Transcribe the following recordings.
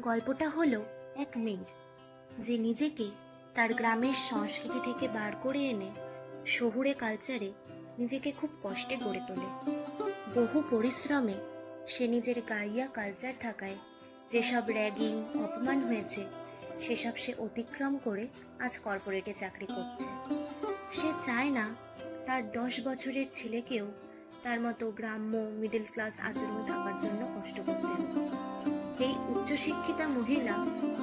গল্পটা হলো এক মেয়ে যে নিজেকে তার গ্রামের সংস্কৃতি থেকে বার করে এনে শহুরে কালচারে নিজেকে খুব কষ্টে গড়ে তোলে। বহু পরিশ্রমে সে নিজের গাইয়া কালচার থাকায় যেসব র্যাগিং, অপমান হয়েছে, সেসব সে অতিক্রম করে আজ কর্পোরেটে চাকরি করছে। সে চায় না তার দশ বছরের ছেলেকেও তার মতো গ্রাম্য মিডল ক্লাস আচরণ থাকার জন্য কষ্ট করতে। হবে এই উচ্চশিক্ষিতা মহিলা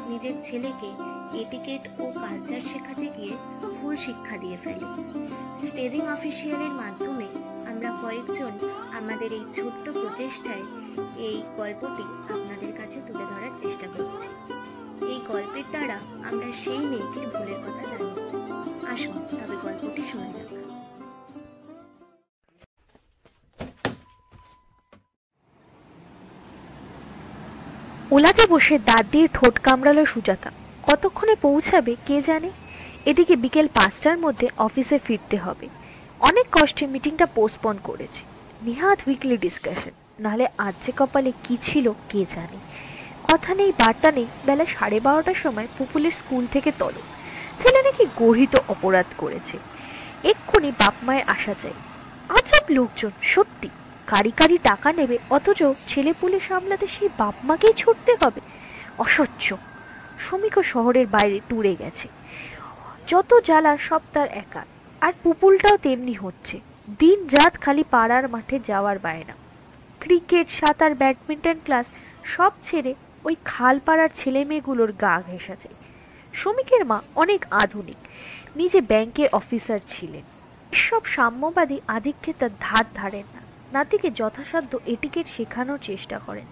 নিজের ছেলেকে এটিকেট ও কালচার শেখাতে গিয়ে ভুল শিক্ষা দিয়ে ফেলে। স্টেজিং অফিসিয়ালের মাধ্যমে আমরা কয়েকজন আমাদের এই ছোট্ট প্রচেষ্টায় এই গল্পটি আপনাদের কাছে তুলে ধরার চেষ্টা করছি। এই গল্পের দ্বারা আমরা সেই মেয়েটির ভুলের কথা জানি আসুন, তবে গল্পটি শোনা যাক। ওলাতে বসে দাঁত দিয়ে ঠোঁট কামড়ালো সুজাতা। কতক্ষণে পৌঁছাবে, কে জানে? এদিকে বিকেল পাঁচটার মধ্যে অফিসে ফিরতে হবে। অনেক কষ্টে মিটিংটা পোস্টপন করেছে। নিহাত উইকলি ডিসকাশন নাহলে আজ যে কপালে কি ছিল, কে জানে? কথা নেই, বার্তা নেই, বেলা সাড়ে বারোটার সময় পুপুলের স্কুল থেকে তলব। ছেলে নাকি গর্হিত অপরাধ করেছে। এক্ষুনি বাপ মায়ের আসা চাই। আজব লোকজন, সত্যি। কারি কারি টাকা নেবে, অথচ ছেলে পুলে সামলাতে সেই বাপ মাকেই ছুটতে হবে। অসহ্য। শ্রমিকও শহরের বাইরে টুরে গেছে। যত জ্বালা সব তার একা আর পুপুলটাও তেমনি হচ্ছে। দিন রাত খালি পাড়ার মাঠে যাওয়ার বায়না। ক্রিকেট, সাঁতার, ব্যাডমিন্টন ক্লাস সব ছেড়ে ওই খাল পাড়ার ছেলে মেয়েগুলোর গা ঘেঁষা যায় শ্রমিকের মা অনেক আধুনিক। নিজে ব্যাংকের অফিসার ছিলেন। সব সাম্যবাদী আধিক্যে তার ধার ধারেন না। নাতিকে যথাসাধ্য এটিকেট শেখানোর চেষ্টা করেন।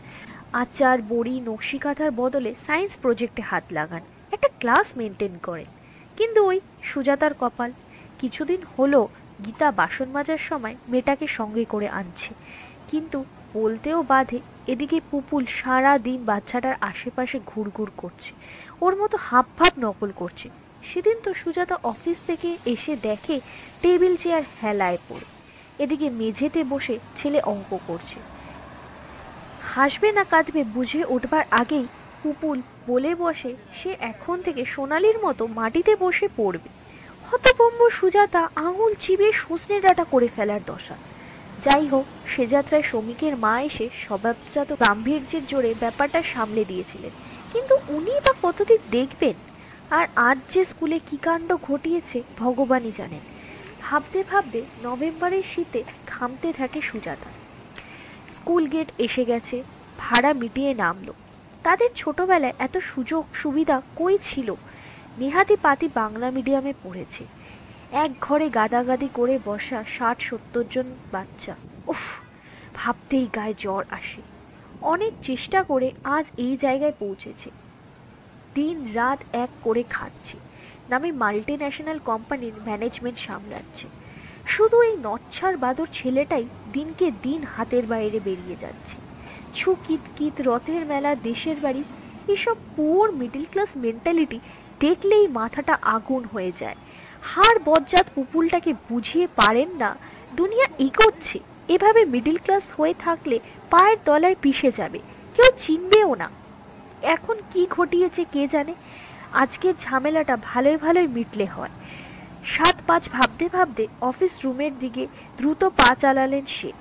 আচার, বড়ি নকশি কাঁথার বদলে সায়েন্স প্রজেক্টে হাত লাগান। একটা ক্লাস মেনটেন করেন। কিন্তু ওই সুজাতার কপাল কিছুদিন হলো গীতা বাসন মাজার সময় মেয়েটাকে সঙ্গে করে আনছে। কিন্তু বলতেও বাধে এদিকে পুপুল সারা দিন বাচ্চাটার আশেপাশে ঘুরঘুর করছে। ওর মতো হাব ভাব নকল করছে। সেদিন তো সুজাতা অফিস থেকে এসে দেখে টেবিল চেয়ার হেলায় পড়ে। এদিকে মেঝেতে বসে ছেলে অঙ্ক করছে। হাসবে না কাঁদবে বুঝে উঠবার আগেই পুপুল বলে বসে, সে এখন থেকে সোনালির মতো মাটিতে বসে পড়বে। হতভম্ব সুজাতা আঙুল চিবিয়ে সজনে ডাটা করে ফেলার দশা। যাই হোক, সে যাত্রায় শ্রমিকের মা এসে স্বভাবজাত গাম্ভীর্যের জোরে ব্যাপারটা সামলে দিয়েছিলেন। কিন্তু উনি বা কতদিন দেখবেন? আর আজ যে স্কুলে কি কাণ্ড ঘটিয়েছে, ভগবানই জানেন। ভাবতে ভাবতে নভেম্বরের শীতে ঘামতে থাকে সুজাতা। স্কুল গেট এসে গেছে, ভাড়া মিটিয়ে নামলো। তাদের ছোটবেলায় এত সুযোগ সুবিধা কই ছিল? নেহাতি পাতি বাংলা মিডিয়ামে পড়েছে। এক ঘরে গাদাগাদি করে বসা ষাট সত্তর জন বাচ্চা। উফ, ভাবতেই গায়ে জ্বর আসে। অনেক চেষ্টা করে আজ এই জায়গায় পৌঁছেছে। দিন রাত এক করে খাচ্ছে। নামে মাল্টি ন্যাশনাল কোম্পানির ম্যানেজমেন্ট সামলাচ্ছে। শুধু এই নচ্ছার বাদর ছেলেটাই দিনকে দিন হাতের বাইরে বেরিয়ে যাচ্ছে। ছু কিত রথের মেলা, দেশের বাড়ি, এসব পুয়ার মিডিল ক্লাস মেন্টালিটি দেখলেই মাথাটা আগুন হয়ে যায়। হাড় বজ্জাত পুপুলটাকে বুঝিয়ে পারেন না, দুনিয়া এগোচ্ছে। এভাবে মিডল ক্লাস হয়ে থাকলে পায়ের তলায় পিষে যাবে, কেউ চিনবেও না। এখন কি ঘটিয়েছে কে জানে? আজকের ঝামেলাটা ভালোই ভালোই মিটলে হয়। সাত পাঁচ ভাবতে ভাবতে অফিস রুমের দিকে দ্রুত পা চালালেন সে.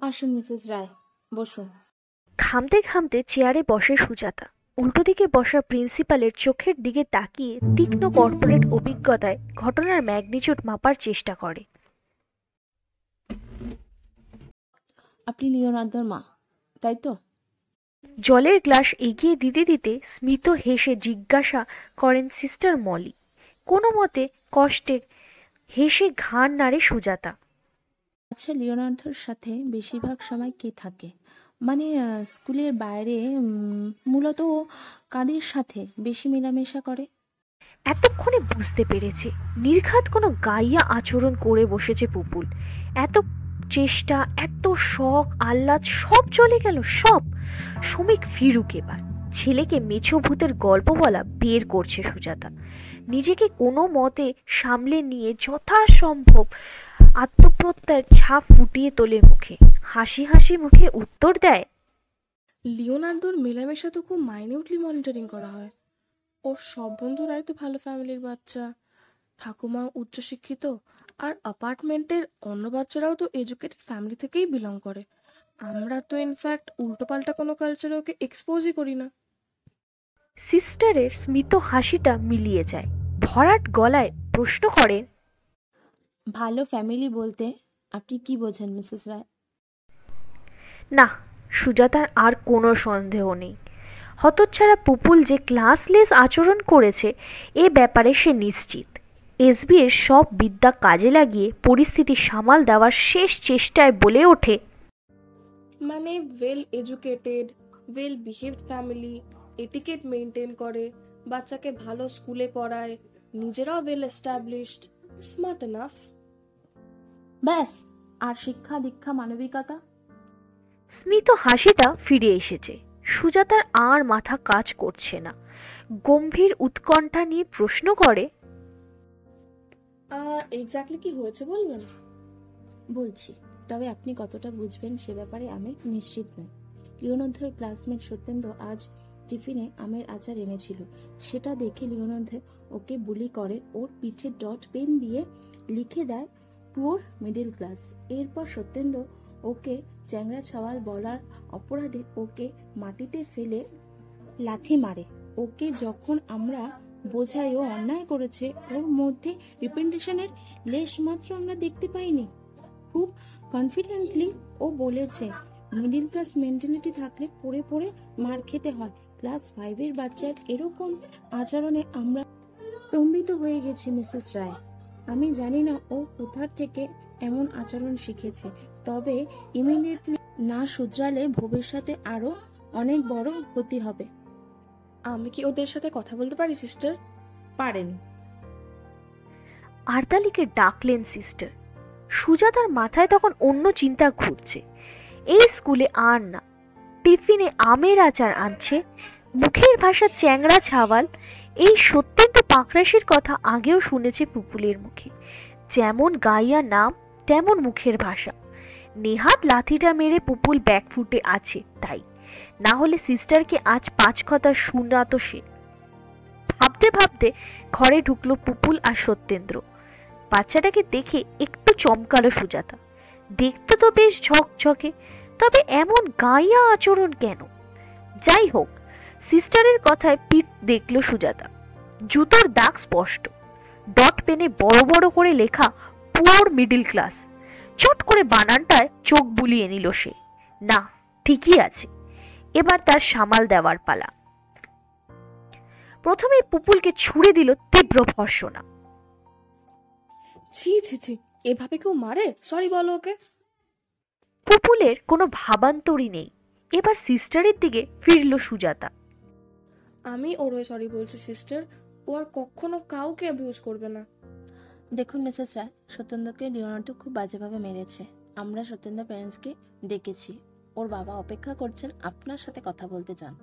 আসুন মিসেস রায় বসুন। ঘামতে ঘামতে চেয়ারে বসে সুজাতা। উল্টো দিকে বসা প্রিন্সিপালের চোখের দিকে তাকিয়ে তীক্ষ্ণ কর্পোরেট অভিজ্ঞতায় ঘটনার ম্যাগনিচুড মাপার চেষ্টা করে। আপনি লিওনার্দোর মা তাই তো? জলের গ্লাস এগিয়ে দিতে দিতে স্মিত হেসে জিজ্ঞাসা করেন সিস্টার মলি। কোনো মতে কষ্টে হেসে ঘাড় নাড়ে সুজাতা। আচ্ছা লিওনার্দোর সাথে বেশিরভাগ সময় কে থাকে? মানে স্কুলের বাইরে মূলত কাদের সাথে বেশি মেলামেশা করে? এতক্ষণে বুঝতে পেরেছে নির্ঘাত কোনো গাইয়া আচরণ করে বসেছে পুপুল। এত চেষ্টা, এত শখ, আহ্লাদ, সব চলে গেল, সব। শ্রমিক ফিরুক এবার। ছেলেকে মেছো ভূতের গল্প বলা বের করছে সুজাতা। নিজেকে কোনো মতে সামলে নিয়ে যথাসম্ভব আত্মপ্রত্যয়ের ছাপ ফুটিয়ে তোলে মুখে। হাসি হাসি মুখে উত্তর দেয়, লিওনার্দোর মেলামেশা তো খুব মাইনিউটলি মনিটরিং করা হয়। ওর সব বন্ধুরাই তো ভালো ফ্যামিলির বাচ্চা। ঠাকুমা উচ্চশিক্ষিত আর অ্যাপার্টমেন্টের অন্য বাচ্চারাও তো এডুকেটেড ফ্যামিলি থেকেই বিলং করে। আমরা তো ইনফ্যাক্ট উল্টোপাল্টা কোনো কালচারে ওকে এক্সপোজই করি না। সিস্টারের স্মিত হাসিটা মিলিয়ে যায়। ভরাট গলায় প্রশ্ন করে ভালো ফ্যামিলি বলতে আপনি কি বোঝেন মিসেস রায় না সুজাতার আর কোনো সন্দেহ নেই। হতচ্ছাড়া পুপুল যে ক্লাসলেস আচরণ করেছে এ ব্যাপারে সে নিশ্চিত। এসবি এর সব বিদ্যা কাজে লাগিয়ে পরিস্থিতি সামাল দেওয়ার শেষ চেষ্টায় বলে ওঠে। মানে well educated well behaved family etiquette maintain করে বাচ্চাকে ভালো স্কুলে পড়ায় নিজেরাও ওয়েল এস্টাবলিশড স্মার্ট এনাফ ব্যাস আর শিক্ষা দীক্ষা মানবিকতা? স্মিত হাসিটা ফিরে এসেছে। সুজাতার আর মাথা কাজ করছে না। গম্ভীর উৎকণ্ঠা নিয়ে প্রশ্ন করে এক্স্যাক্টলি কি হয়েছে বলবেন? বলছি, তবে আপনি কতটা বুঝবেন সে ব্যাপারে আমি নিশ্চিত নই। লিওনন্ধের ক্লাসমেট সত্যেন্দ্র আজ টিফিনে আমের আচার এনেছিল। সেটা দেখে লিওনন্ধে ওকে বুলি করে, ওর পিঠে ডট পেন দিয়ে লিখে দেয়, পুয়ার মিডল ক্লাস এরপর সত্যেন্দ্র ওকে চ্যাংড়া ছাওয়াল বলার অপরাধে ওকে মাটিতে ফেলে লাথি মারে। ওকে যখন আমরা বোঝাই ও অন্যায় করেছে। ওর মধ্যে রিপেন্টেশনের লেশ মাত্র আমরা দেখতে পাইনি। খুব কনফিডেন্টলি ও বলেছে মিডিল ক্লাস মেন্টালিটি থাকলে পড়ে পড়ে মার খেতে হয়। ক্লাস ফাইভের বাচ্চার এরকম আচরণে আমরা স্তম্ভিত হয়ে গেছি মিসেস রায়। আমি জানি না ও কোথার থেকে এমন আচরণ শিখেছে। তবে ইমিডিয়েটলি না শুধরালে ভবিষ্যতে আরও অনেক বড় ক্ষতি হবে। আমি কি ওদের সাথে কথা বলতে পারি, সিস্টার? পারেন। আরতালিকে ডাকলেন, সিস্টার। সুজাতার মাথায় তখন অন্য চিন্তা ঘুরছে। এই স্কুলে আর না। টিফিনে আমের আচার আনছে, মুখের ভাষা চ্যাংড়া ছাওয়াল, এই সত্যেন্দ্র পাকরাশির কথা আগেও শুনেছে পুপুলের মুখে। যেমন গাইয়া নাম, তেমন মুখের ভাষা। নেহাত লাথিটা মেরে পুপুল ব্যাকফুটে আছে, তাই। না হলে সিস্টারকে আজ পাঁচ কথা শুনাতো সে। ভাবতে ভাবতে ঘরে ঢুকলো পুপুল আর সত্যেন্দ্র। বাচ্চাটাকে দেখে একটু চমকালো সুজাতা। দেখতে তো বেশ ঝকঝকে, তবে এমন গাইয়া আচরণ কেন? যাই হোক, সিস্টারের কথায় পিঠ দেখল সুজাতা। জুতোর দাগ স্পষ্ট। ডট পেনে বড় বড় করে লেখা, পুয়ার মিডিল ক্লাস। চট করে বানানটায় চোখ বুলিয়ে নিল সে। না, ঠিকই আছে। এবার তার সামাল দেওয়ার পালা। প্রথমে পুপুলকে ছুড়ে দিল তীব্র ভর্ষণা। ছি ছি ছি এভাবে কেউ মারে? সরি বলো ওকে। পুপুলের কোনো ভাবান্তরই নেই। এবার সিস্টারের দিকে ফিরল সুজাতা। আমি ওর হয়ে সরি বলছি সিস্টার ও আর কখনো কাউকে অ্যাবিউজ করবে না। দেখুন মিসেস রায় সত্যেন্দ্রকে লিওনার্দো খুব বাজেভাবে মেরেছে। আমরা সত্যেন্দ্র প্যারেন্টসকে ডেকেছি। ওর বাবা অপেক্ষা করছেন আপনার সাথে কথা বলতে চান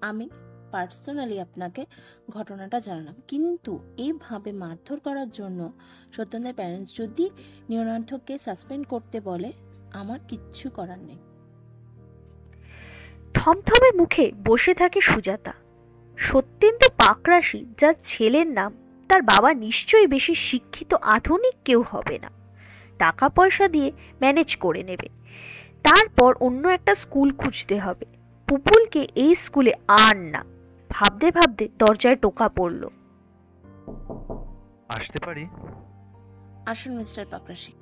আমি পার্সোনালি আপনাকে ঘটনাটা জানালাম। কিন্তু এইভাবে মারধর করার জন্য সত্যেন্দ্রের প্যারেন্টস যদি লিওনার্দোকে সাসপেন্ড করতে বলে, আমার কিচ্ছু করার নেই। থমথমে মুখে বসে থাকে সুজাতা। সত্যেন্দ্র পাকরাশি, যার ছেলের নাম, তার বাবা নিশ্চয়ই বেশি শিক্ষিত আধুনিক কেউ হবে না। টাকা পয়সা দিয়ে ম্যানেজ করে নেবে। তারপর অন্য একটা স্কুল খুঁজতে হবে। পুপুলকে এই স্কুলে আর না। ভাবতে ভাবতে দরজায় টোকা পড়ল। আসতে পারি? আসুন মিস্টার পাকরাশি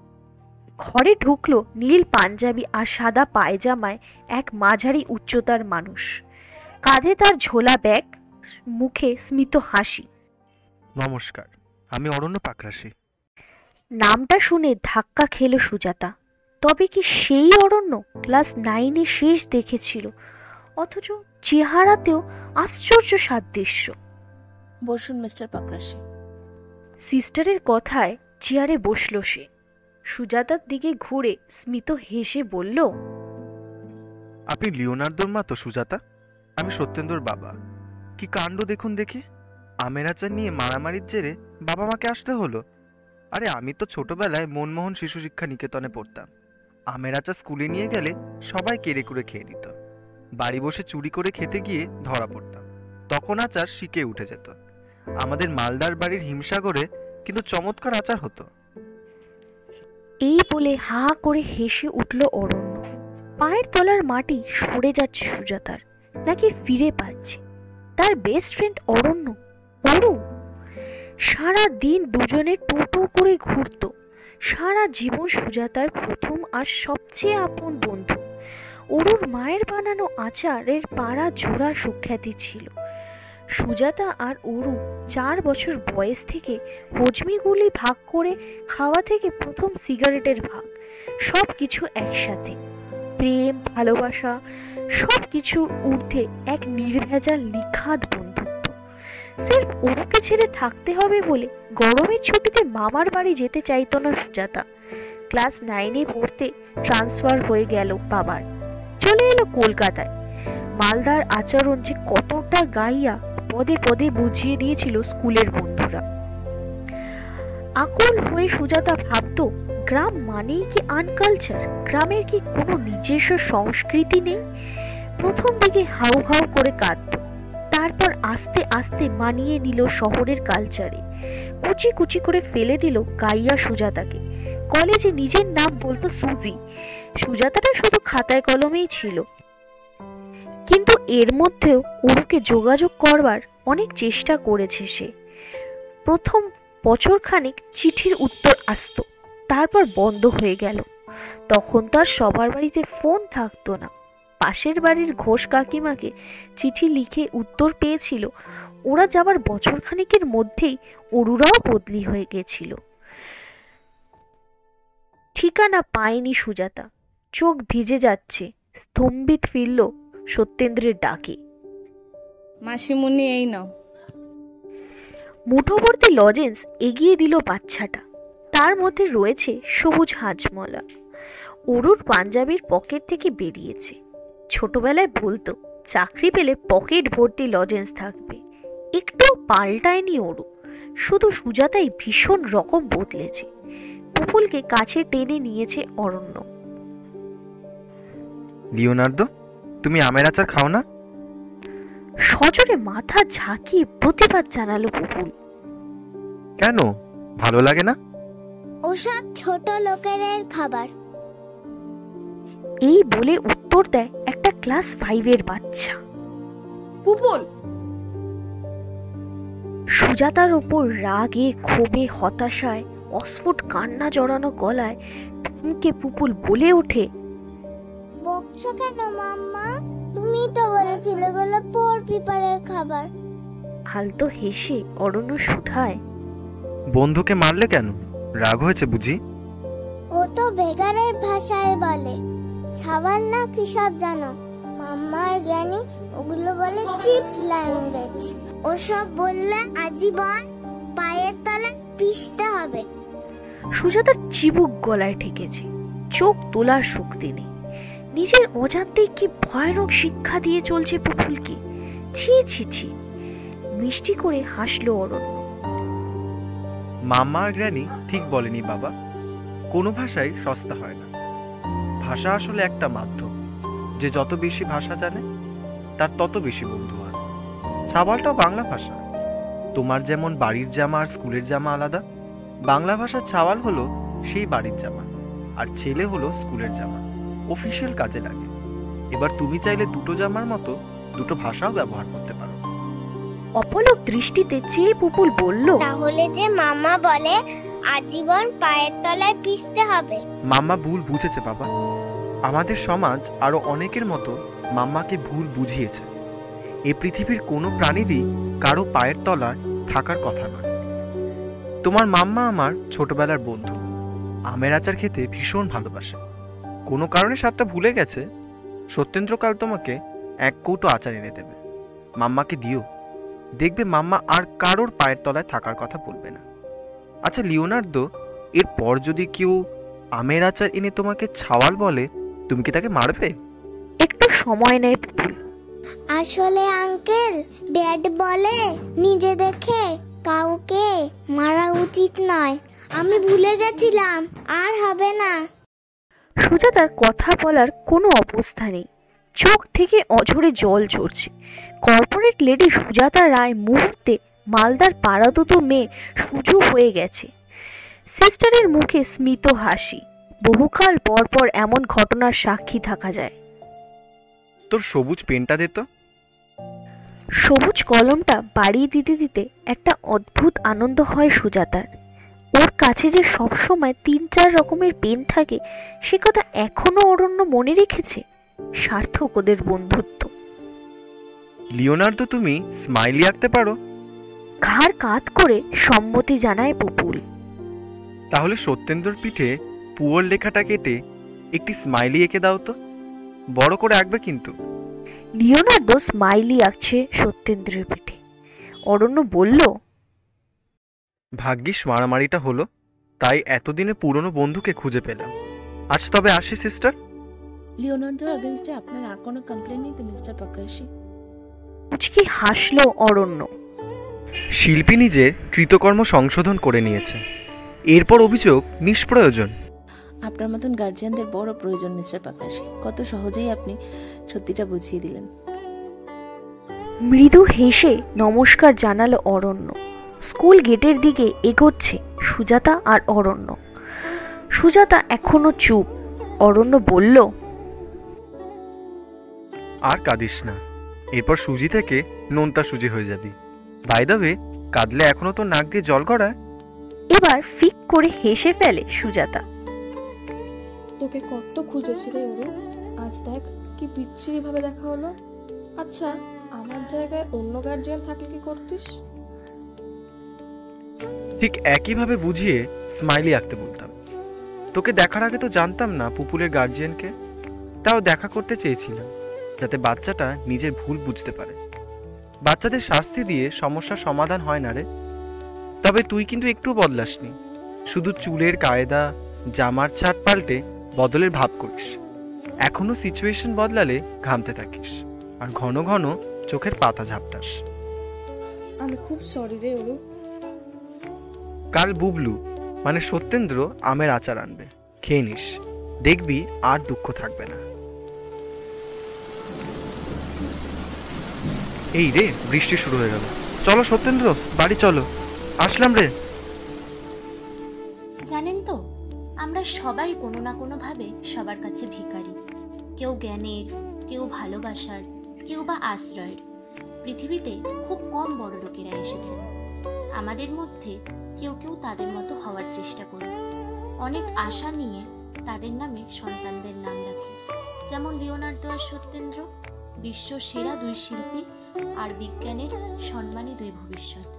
ঘরে ঢুকলো নীল পাঞ্জাবি আর সাদা পায়জামায় এক মাঝারি উচ্চতার মানুষ। কাঁধে তার ঝোলা ব্যাগ মুখে স্মিত হাসি। নমস্কার আমি অরণ্য পাকরাশি। নামটা শুনে ধাক্কা খেল সুজাতা। তবে কি সেই অরণ্য ক্লাস নাইনে শেষ দেখেছিল? অথচ চেহারাতেও আশ্চর্য সাদৃশ্য। বসুন মিস্টার পাকরাশি। সিস্টারের কথায় চেয়ারে বসল সে। সুজাতার দিকে ঘুরে স্মিত হেসে বলল আপনি লিওনার্দোর মা তো সুজাতা? আমি সত্যেন্দ্রর বাবা। কি কাণ্ড দেখুন দেখি? আমের আচার নিয়ে মারামারির জেরে বাবা মাকে আসতে হলো। আরে আমি তো ছোটবেলায় মনমোহন শিশু শিক্ষা নিকেতনে পড়তাম। আমের আচার স্কুলে নিয়ে গেলে সবাই কেড়ে করে খেয়ে দিত বাড়ি বসে চুরি করে খেতে গিয়ে ধরা পড়তাম। তখন আচার শিকে উঠে যেত। আমাদের মালদার বাড়ির হিমসাগরে কিন্তু চমৎকার আচার হতো। এই বলে হা করে হেসে উঠল অরণ্য। পায়ের তলার মাটি সরে যাচ্ছে সুজাতার, নাকি ফিরে পাচ্ছে। তার বেস্ট ফ্রেন্ড অরণ্য, অরু। সারা দিন দুজনে টোটো করে ঘুরতো। সারা জীবন সুজাতার প্রথম আর সবচেয়ে আপন বন্ধু। অরুর মায়ের বানানো আচারের পাড়া জোড়ার সুখ্যাতি ছিল। সুজাতা আর অরু চার বছর বয়স থেকে হজমিগুলি ভাগ করে খাওয়া থেকে প্রথম সিগারেটের ভাগ সব কিছু একসাথে। প্রেম, ভালোবাসা সব কিছুর ঊর্ধ্বে এক নির্ভেজাল নিখাদ বন্ধুত্ব সির্ফ ওরকে ছেড়ে থাকতে হবে বলে গরমের ছুটিতে মামার বাড়ি যেতে চাইতো না সুজাতা। ক্লাস নাইনে পড়তে ট্রান্সফার হয়ে গেল বাবার। চলে এলো কলকাতায়। মালদার আচরণ যে কতটা গাইয়া পদে পদে বুঝিয়ে দিয়েছিল স্কুলের বন্ধুরা। আকুল হয়ে সুজাতা ভাবতো, গ্রাম মানেই কি আনকালচার গ্রামের কি কোনো নিজস্ব সংস্কৃতি নেই? প্রথম দিকে হাউ হাউ করে কাঁদত। তারপর আস্তে আস্তে মানিয়ে নিল শহরের কালচারে। কুচি কুচি করে ফেলে দিল গাইয়া সুজাতাকে। কলেজে নিজের নাম বলতো সুজি। সুজাতাটা শুধু খাতায় কলমেই ছিল। কিন্তু এর মধ্যেও ওরুকে যোগাযোগ করবার অনেক চেষ্টা করেছে সে। প্রথম বছরখানেক চিঠির উত্তর আসতো, তারপর বন্ধ হয়ে গেল। তখন তার সবার বাড়িতে ফোন থাকতো না। পাশের বাড়ির ঘোষ কাকিমাকে চিঠি লিখে উত্তর পেয়েছিল ওরা যাবার বছরখানেকের মধ্যেই অরুরাও বদলি হয়ে গেছিল। ঠিকানা পায়নি সুজাতা। চোখ ভিজে যাচ্ছে স্তম্ভিত ফিরল সত্যেন্দ্রের ডাকে। মাসিমণি এই নাও। মুঠোবর্তী লজেন্স এগিয়ে দিল বাচ্চাটা। তার মধ্যে রয়েছে সবুজ হাজমলা। অরুর পাঞ্জাবির পকেট থেকে বেরিয়েছে। ছোটবেলায় বলতো চাকরি পেলে পকেট ভর্তি লজেন্স থাকবে। একটু পাল্টায়নি অরু শুধু সুজাতাই ভীষণ রকম বদলেছে। পুপুলকে কাছে টেনে নিয়েছে অরণ্য। লিওনার্দো তুমি আমের আচার খাও না? সজোরে মাথা ঝাঁকিয়ে প্রতিবাদ জানালো পুপুল কেন? ভালো লাগে না? ওসব ছোট লোকের খাবার। এই বলে উত্তর দেয় একটা ক্লাস ফাইভের বাচ্চা। পুপুল সুজাতার ওপর রাগে ক্ষোভে হতাশায় অস্ফুট কান্না জড়ানো গলায় থমকে পুপুল বলে ওঠে বকছো কেন মাম্মা? তুমি তো বলেছিলে গুলো পোর পিপারের খাবার। আলতো হেসে অরণ্য শুধায় বন্ধুকে মারলে কেন? রাগ হয়েছে বুঝি? ও তো বেগারের ভাষায় বলে। ছাবাল না কি সব জানো? মাম্মা আর জ্ঞানী ওগুলো বলে চিপ ল্যাঙ্গুয়েজ। ওসব বললে আজীবন পায়ের তলায় পিষতে হবে। সুজাতার চিবুক গলায় ঠেকেছে চোখ তোলার শক্তি নেই। নিজের অজান্তেই কি ভয়ানক শিক্ষা দিয়ে চলছে পুপুলকে ছি ছি ছি। মিষ্টি করে হাসলো অরণ্য। মাম্মা আর গ্র্যানি ঠিক বলেনি বাবা। কোনো ভাষাই সস্তা হয় না। ভাষা আসলে একটা মাধ্যম। যে যত বেশি ভাষা জানে তার তত বেশি বন্ধু হয়। ছাবালটাও বাংলা ভাষা। তোমার যেমন বাড়ির জামা আর স্কুলের জামা আলাদা বাংলা ভাষার ছাওয়াল হলো সেই বাড়ির জামা আর ছেলে হলো স্কুলের জামা। অফিসিয়াল কাজে লাগে। এবার তুমি চাইলে দুটো জামার মতো দুটো ভাষাও ব্যবহার করতে পারো। অপলক দৃষ্টিতে চেয়ে পুপুল বলল তাহলে যে মামা বলে আজীবন পায়ের তলায় পিষতে হবে। মামা ভুল বুঝেছে বাবা। আমাদের সমাজ আরও অনেকের মতো মাম্মাকে ভুল বুঝিয়েছে। এ পৃথিবীর কোনো প্রাণীরই কারও পায়ের তলায় থাকার কথা নয়। তোমার মাম্মা আমার ছোটবেলার বন্ধু। আমের আচার খেতে ভীষণ ভালোবাসে। কোনো কারণে স্বাদটা ভুলে গেছে। সত্যেন্দ্রকাল তোমাকে এক কৌটো আচার এনে দেবে। মাম্মাকে দিও। দেখবে মাম্মা আর কারোর পায়ের তলায় থাকার কথা বলবে না। আচ্ছা লিওনার্দো, এরপর যদি কেউ আমের আচার এনে তোমাকে ছাওয়াল বলে তুমি কি তাকে মারবে? একটু সময় নেয় পুপুল আসলে আঙ্কেল ড্যাড বলে নিজে দেখে কাউকে মারা উচিত নয়। আমি ভুলে গেছিলাম আর হবে না। সুজাতার কথা বলার কোনো অবস্থা নেই। চোখ থেকে অঝরে জল ঝরছে। কর্পোরেট লেডি সুজাতা রায় মুহূর্তে মালদার পাড়াদুতো মেয়ে সুজু হয়ে গেছে। সিস্টারের মুখে স্মিত হাসি। বহুকাল পর পর এমন ঘটনার সাক্ষী থাকা যায়। তোর সবুজ পেনটা দে তো। সবুজ কলমটা বাড়িয়ে দিতে দিতে একটা অদ্ভুত আনন্দ হয় সুজাতার। ওর কাছে যে সবসময় তিন চার রকমের পেন থাকে সে কথা এখনও অরণ্য মনে রেখেছে? সার্থক ওদের বন্ধুত্ব। লিওনার্দো তুমি স্মাইলি আঁকতে পারো। ঘাড় কাত করে সম্মতি জানায় পুপুল তাহলে সত্যেন্দ্রর পিঠে পুয়োর লেখাটা কেটে একটি স্মাইলি এঁকে দাও তো। বড় করে আঁকবে কিন্তু। লিওনার্দো স্মাইলি আঁকছে সত্যেন্দ্রের পিঠে। অরণ্য বলল ভাগ্যিস মারামারিটা হলো তাই এতদিনে পুরনো বন্ধুকে খুঁজে পেলাম। আজ তবে আসি সিস্টার লিওনার্দোর আগেনস্টে আপনার আর কোনো কমপ্লেন নেই তো মিস্টার মুচকি হাসলো অরণ্য। শিল্পী নিজের কৃতকর্ম সংশোধন করে নিয়েছে। এরপর অভিযোগ নিষ্প্রয়োজন। আপনার মতন গার্জিয়ানদের বড় প্রয়োজন মিস্টার পাকরাশি কত সহজেই আপনি সত্যিটা বুঝিয়ে দিলেন। মৃদু হেসে নমস্কার জানালো অরণ্য। স্কুল গেটের দিকে এগোচ্ছে সুজাতা আর অরণ্য। সুজাতা এখনও চুপ। অরণ্য বলল আর কাঁদিস না। এরপর সুজি থেকে নোনতা সুজি হয়ে যাবি। বাই দ্য ওয়ে কাঁদলে এখনও তো নাক দিয়ে জল গড়ায়? এবার ফিক করে হেসে ফেলে সুজাতা। তোকে কত খুঁজেছি রে আজ দেখ কি বিচ্ছিরি ভাবে দেখা হলো। আচ্ছা আমার জায়গায় অন্য গার্জিয়ান থাকলে কি করতিস? ঠিক একইভাবে বুঝিয়ে স্মাইলি আঁকতে বলতাম। তোকে দেখার আগে তো জানতাম না পুপুলের গার্জিয়ানকে তাও দেখা করতে চেয়েছিলাম, যাতে বাচ্চাটা নিজের ভুল বুঝতে পারে। বাচ্চাদের শাস্তি দিয়ে সমস্যার সমাধান হয় না রে। তবে তুই কিন্তু একটু বদলাসনি। শুধু চুলের কায়দা, জামার ছাট পাল্টে বদলের ভাব করিস। এখনও সিচুয়েশন বদলালে ঘামতে থাকিস আর ঘন ঘন চোখের পাতা ঝাপটাস। আমি খুব সরি রে ওরু কাল বুবলু মানে সত্যেন্দ্র আমের আচার আনবে। খেয়ে নিস। দেখবি আর দুঃখ থাকবে না। এই রে বৃষ্টি শুরু হয়ে গেল। চলো সত্যেন্দ্র বাড়ি চলো। আসলাম রে। জানেন তো আমরা সবাই কোনো না কোনোভাবে সবার কাছে ভিখারি। কেউ জ্ঞানের, কেউ ভালোবাসার, কেউ বা আশ্রয়ের। পৃথিবীতে খুব কম বড় লোকেরা এসেছেন আমাদের মধ্যে কেউ কেউ তাদের মতো হওয়ার চেষ্টা করে। অনেক আশা নিয়ে তাদের নামে সন্তানদের নাম রাখে। যেমন লিওনার্দো আর সত্যেন্দ্র, বিশ্ব সেরা দুই শিল্পী আর বিজ্ঞানের সম্মানী দুই ভবিষ্যৎ।